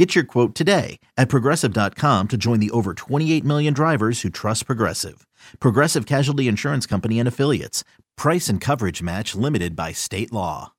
Get your quote today at progressive.com to join the over 28 million drivers who trust Progressive. Progressive Casualty Insurance Company and Affiliates. Price and coverage match limited by state law.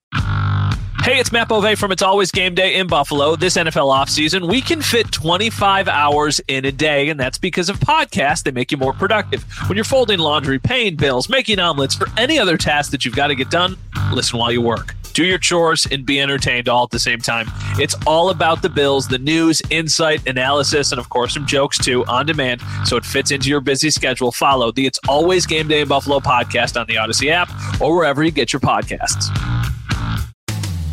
Hey, it's Matt Bove from It's Always Game Day in Buffalo. This NFL offseason, we can fit 25 hours in a day, and that's because of podcasts. They make you more productive. When you're folding laundry, paying bills, making omelets, for any other task that you've got to get done, listen while you work do your chores and be entertained all at the same time. It's all about the Bills, the news, insight, analysis, and of course some jokes too on demand. So it fits into your busy schedule. Follow the It's Always Game Day in Buffalo podcast on the Audacy app or wherever you get your podcasts.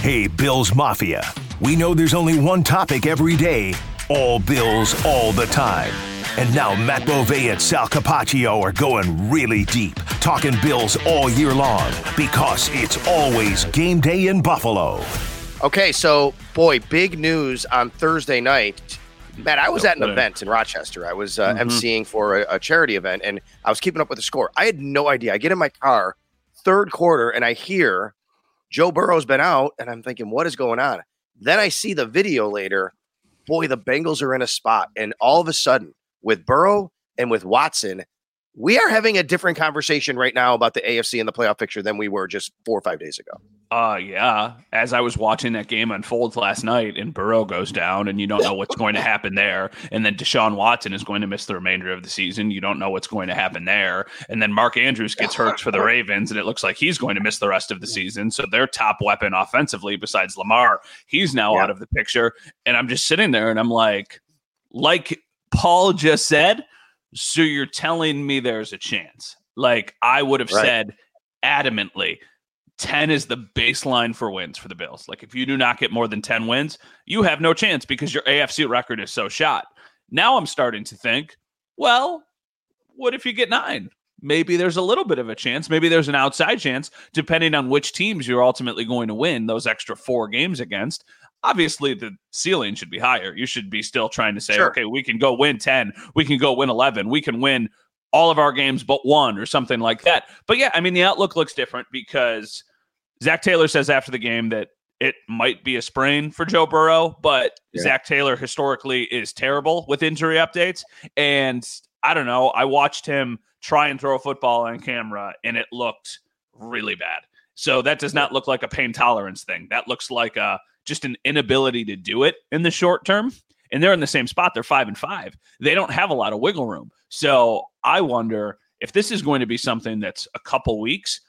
Hey, Bills Mafia. We know there's only one topic every day all Bills all the time. And now Matt Bove and Sal Capaccio are going really deep, talking Bills all year long because it's always game day in Buffalo. Okay, so boy, big news on Thursday night. Matt, I was at an event in Rochester. I was uh, mm-hmm. emceeing for a, a charity event, and I was keeping up with the score. I had no idea. I get in my car, third quarter, and I hear Joe Burrow's been out, and I'm thinking, what is going on? Then I see the video later. Boy, the Bengals are in a spot. And all of a sudden, with Burrow and with Watson, we are having a different conversation right now about the AFC and the playoff picture than we were just four or five days ago. Uh yeah. As I was watching that game unfold last night and Burrow goes down and you don't know what's going to happen there. And then Deshaun Watson is going to miss the remainder of the season. You don't know what's going to happen there. And then Mark Andrews gets hurt for the Ravens and it looks like he's going to miss the rest of the season. So their top weapon offensively, besides Lamar, he's now yeah. out of the picture. And I'm just sitting there and I'm like, like Paul just said, so you're telling me there's a chance. Like I would have right. said adamantly 10 is the baseline for wins for the Bills. Like if you do not get more than 10 wins, you have no chance because your AFC record is so shot. Now I'm starting to think, well, what if you get 9? Maybe there's a little bit of a chance. Maybe there's an outside chance depending on which teams you're ultimately going to win those extra 4 games against. Obviously, the ceiling should be higher. You should be still trying to say, sure. okay, we can go win 10, we can go win 11, we can win all of our games but one or something like that. But yeah, I mean, the outlook looks different because Zac Taylor says after the game that it might be a sprain for Joe Burrow, but yeah. Zac Taylor historically is terrible with injury updates. And I don't know. I watched him try and throw a football on camera and it looked really bad. So that does not look like a pain tolerance thing. That looks like a just an inability to do it in the short term. And they're in the same spot. They're five and five. They don't have a lot of wiggle room. So I wonder if this is going to be something that's a couple weeks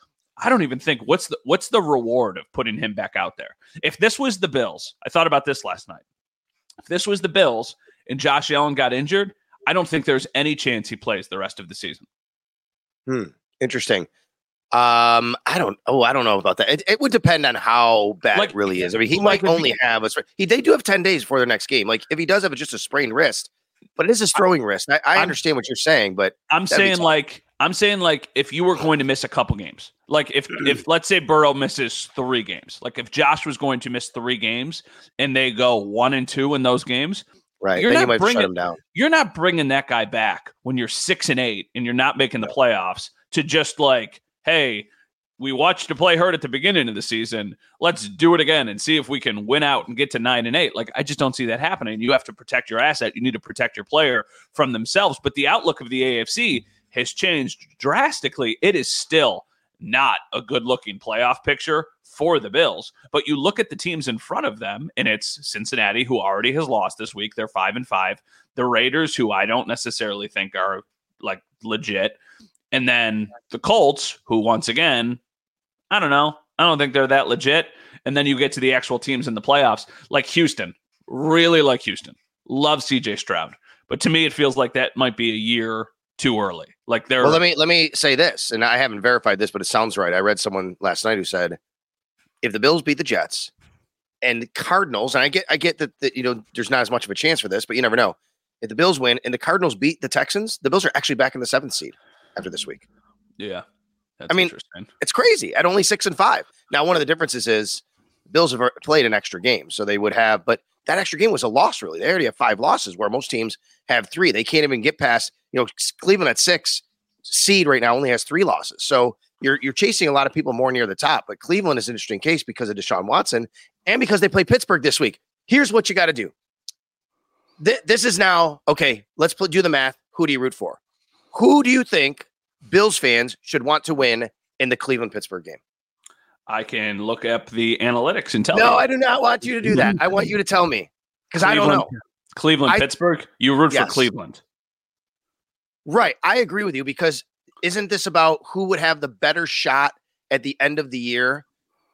I don't even think what's the what's the reward of putting him back out there. If this was the Bills, I thought about this last night. If this was the Bills and Josh Allen got injured, I don't think there's any chance he plays the rest of the season. Hmm. Interesting. Um, I don't. Oh, I don't know about that. It, it would depend on how bad like, it really is. I mean, he like might only he, have a. He they do have ten days before their next game. Like if he does have just a sprained wrist, but it is a throwing wrist. I, I understand what you're saying, but I'm saying like I'm saying like if you were going to miss a couple games, like if if let's say Burrow misses three games, like if Josh was going to miss three games and they go one and two in those games, right? You're not you bringing You're not bringing that guy back when you're six and eight and you're not making the playoffs to just like, hey, we watched to play hurt at the beginning of the season. Let's do it again and see if we can win out and get to nine and eight. Like I just don't see that happening. You have to protect your asset. You need to protect your player from themselves. But the outlook of the AFC has changed drastically. It is still not a good looking playoff picture for the Bills. But you look at the teams in front of them, and it's Cincinnati, who already has lost this week. They're five and five. The Raiders, who I don't necessarily think are like legit. And then the Colts, who once again, I don't know, I don't think they're that legit. And then you get to the actual teams in the playoffs, like Houston, really like Houston. Love CJ Stroud. But to me, it feels like that might be a year too early. Like they're Well, let me let me say this, and I haven't verified this, but it sounds right. I read someone last night who said if the Bills beat the Jets and the Cardinals, and I get I get that, that you know there's not as much of a chance for this, but you never know. If the Bills win and the Cardinals beat the Texans, the Bills are actually back in the seventh seed after this week. yeah. That's I mean, interesting. It's crazy at only six and five. Now, one of the differences is Bills have played an extra game, so they would have, but that extra game was a loss, really. They already have five losses, where most teams have three. They can't even get past, you know, Cleveland at six seed right now only has three losses. So you're you're chasing a lot of people more near the top. But Cleveland is an interesting case because of Deshaun Watson and because they play Pittsburgh this week. Here's what you got to do. Th- this is now okay. Let's pl- do the math. Who do you root for? Who do you think Bills fans should want to win in the Cleveland Pittsburgh game? I can look up the analytics and tell No, you. I do not want you to do that. I want you to tell me because I don't know. Cleveland- Cleveland, I- Pittsburgh. You root Yes. for Cleveland. Right. I agree with you because isn't this about who would have the better shot at the end of the year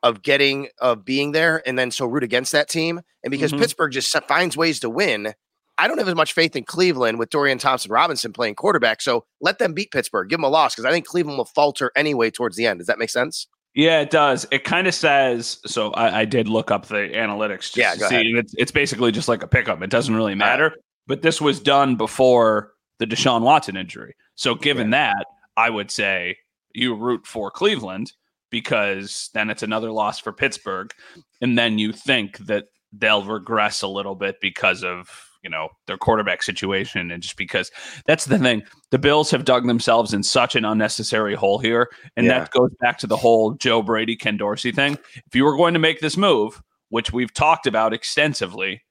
of getting of being there and then so root against that team? And because Mhm. Pittsburgh just finds ways to win, I don't have as much faith in Cleveland with Dorian Thompson Robinson playing quarterback. So let them beat Pittsburgh, give them a loss because I think Cleveland will falter anyway towards the end. Does that make sense? Yeah, it does. It kind of says so. I, I did look up the analytics. Just Yeah, to see, It's, it's basically just like a pickup. It doesn't really matter. But this was done before the Deshaun Watson injury. So given that, I would say you root for Cleveland because then it's another loss for Pittsburgh, and then you think that they'll regress a little bit because of you know their quarterback situation and just because that's the thing. The bills have dug themselves in such an unnecessary hole here. And Yeah. that goes back to the whole joe brady ken dorsey thing. If you were going to make this move which we've talked about extensively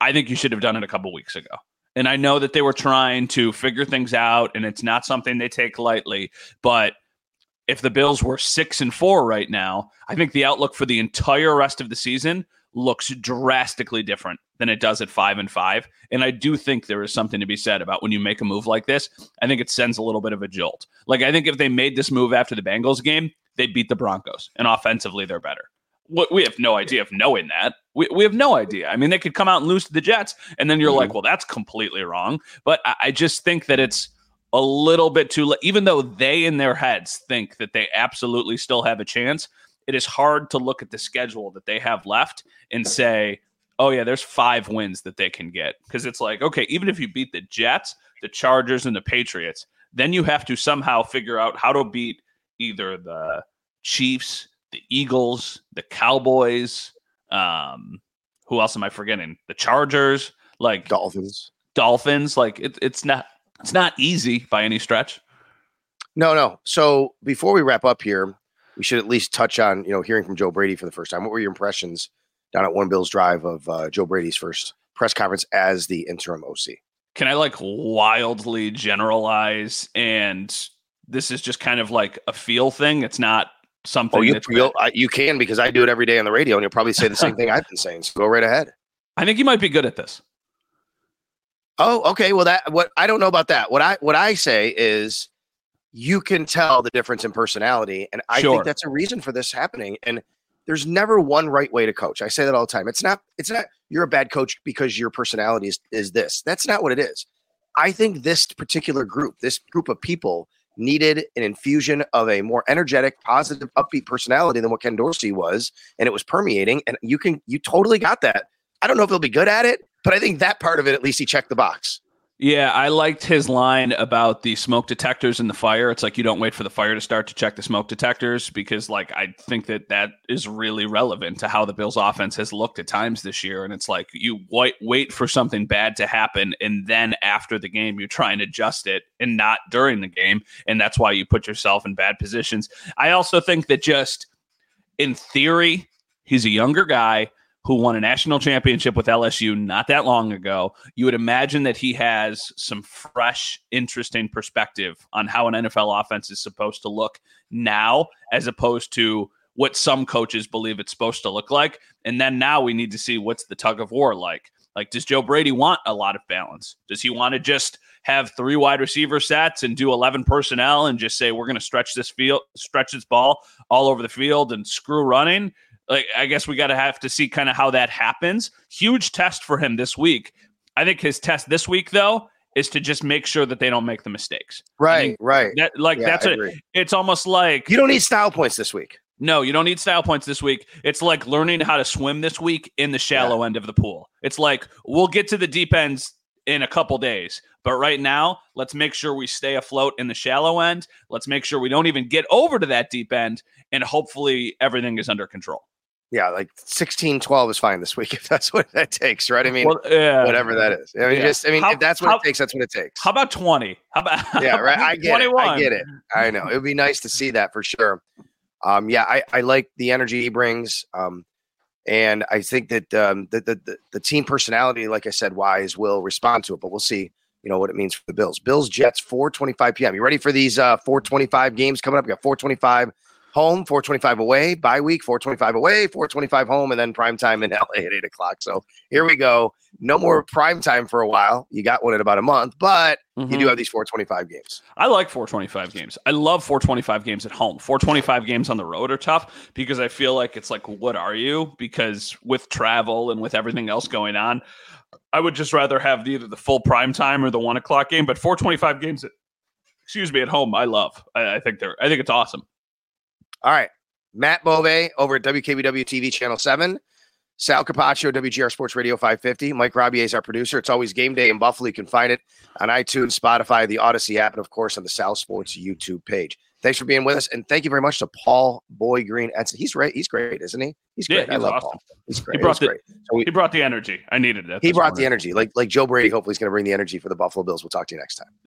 i think you should have done it a couple weeks ago and i know that they were trying to figure things out and it's not something they take lightly but if the bills were six and four right now i think the outlook for the entire rest of the season looks drastically different than it does at five and five. And I do think there is something to be said about when you make a move like this. I think it sends a little bit of a jolt. Like I think if they made this move after the Bengals game, they beat the Broncos, and offensively they're better. What we have no idea of knowing that. We, we have no idea. I mean, they could come out and lose to the Jets, and then you're mm-hmm. like, well, that's completely wrong. But I, I just think that it's a little bit too late. Even though they in their heads think that they absolutely still have a chance, it is hard to look at the schedule that they have left and say, oh, yeah, there's five wins that they can get. Because it's like, okay, even if you beat the Jets, the Chargers, and the Patriots, then you have to somehow figure out how to beat either the Chiefs, the Eagles, the Cowboys. Um, who else am I forgetting? The Chargers, like Dolphins. Dolphins. Like it, it's not it's not easy by any stretch. No, no. So before we wrap up here, we should at least touch on, you know, hearing from Joe Brady for the first time. What were your impressions down at One Bills Drive of uh, Joe Brady's first press conference as the interim OC? Can I like wildly generalize? And this is just kind of like a feel thing. It's not something. Oh, you that's you, I, you can because I do it every day on the radio, and you'll probably say the same thing I've been saying. So go right ahead. I think you might be good at this. Oh, okay. Well, that what I don't know about that. What I what I say is you can tell the difference in personality, and I Sure. think that's a reason for this happening. And there's never one right way to coach. I say that all the time. It's not. It's not. You're a bad coach because your personality is is this. That's not what it is. I think this particular group, this group of people, needed an infusion of a more energetic, positive, upbeat personality than what Ken Dorsey was, and it was permeating. And you can, you totally got that. I don't know if he'll be good at it, but I think that part of it, at least, he checked the box. Yeah, I liked his line about the smoke detectors and the fire. It's like you don't wait for the fire to start to check the smoke detectors because, like, I think that that is really relevant to how the Bills' offense has looked at times this year. And it's like you wait wait for something bad to happen, and then after the game, you try and adjust it, and not during the game, and that's why you put yourself in bad positions. I also think that just in theory, he's a younger guy who won a national championship with LSU not that long ago. You would imagine that he has some fresh, interesting perspective on how an NFL offense is supposed to look now, as opposed to what some coaches believe it's supposed to look like. And then now we need to see what's the tug of war like. Like, does Joe Brady want a lot of balance? Does he want to just have three wide receiver sets and do 11 personnel and just say, we're going to stretch this field, stretch this ball all over the field and screw running? Like, I guess we got to have to see kind of how that happens. Huge test for him this week. I think his test this week, though, is to just make sure that they don't make the mistakes. Right, right. That, like, Yeah, that's I it. agree. It's almost like You don't need style points this week. no, you don't need style points this week. It's like learning how to swim this week in the shallow end of the pool. It's like we'll get to the deep ends in a couple days, but right now, let's make sure we stay afloat in the shallow end. Let's make sure we don't even get over to that deep end, and hopefully everything is under control. Yeah, like 16, 12 is fine this week if that's what that takes, right? I mean, Well, whatever that is. I mean, Yeah. just I mean, How- if that's what how- it takes, that's what it takes. How about twenty? How about yeah, right. I get it. I get it. I know. It would be nice to see that for sure. Um, yeah, I, I like the energy he brings. Um, and I think that um, the, the the the team personality, like I said, wise will respond to it. But we'll see, you know, what it means for the Bills. Bills Jets, 4:25 p.m. You ready for these uh 4:25 games coming up? We got 4:25 home, 4:25 away, bye week, 4:25 away, 4:25 home, and then prime time in LA at eight o'clock. So here we go. No more prime time for a while. You got one in about a month, but you Mhm. do have these 4:25 games. I like 425 games. I love 425 games at home. 425 games on the road are tough because I feel like it's like, what are you? Because with travel and with everything else going on, I would just rather have either the full prime time or the one o'clock game. But 425 games, at, excuse me, at home, I love. I, I think they're. I think it's awesome. All right. Matt Bove over at WKBW TV Channel 7. Sal Capaccio, WGR Sports Radio 550. Mike Robier is our producer. It's always game day in Buffalo. You can find it on iTunes, Spotify, the Audacy app, and of course on the Sal Sports YouTube page. Thanks for being with us. And thank you very much to Paul Boy Green. He's great. He's great, isn't he? He's Yeah, great. I love awesome. Paul. He's great. He brought He's the- great. So we, He brought the energy. I needed it. he brought the energy. Like like Joe Brady, hopefully, is going to bring the energy for the Buffalo Bills. We'll talk to you next time.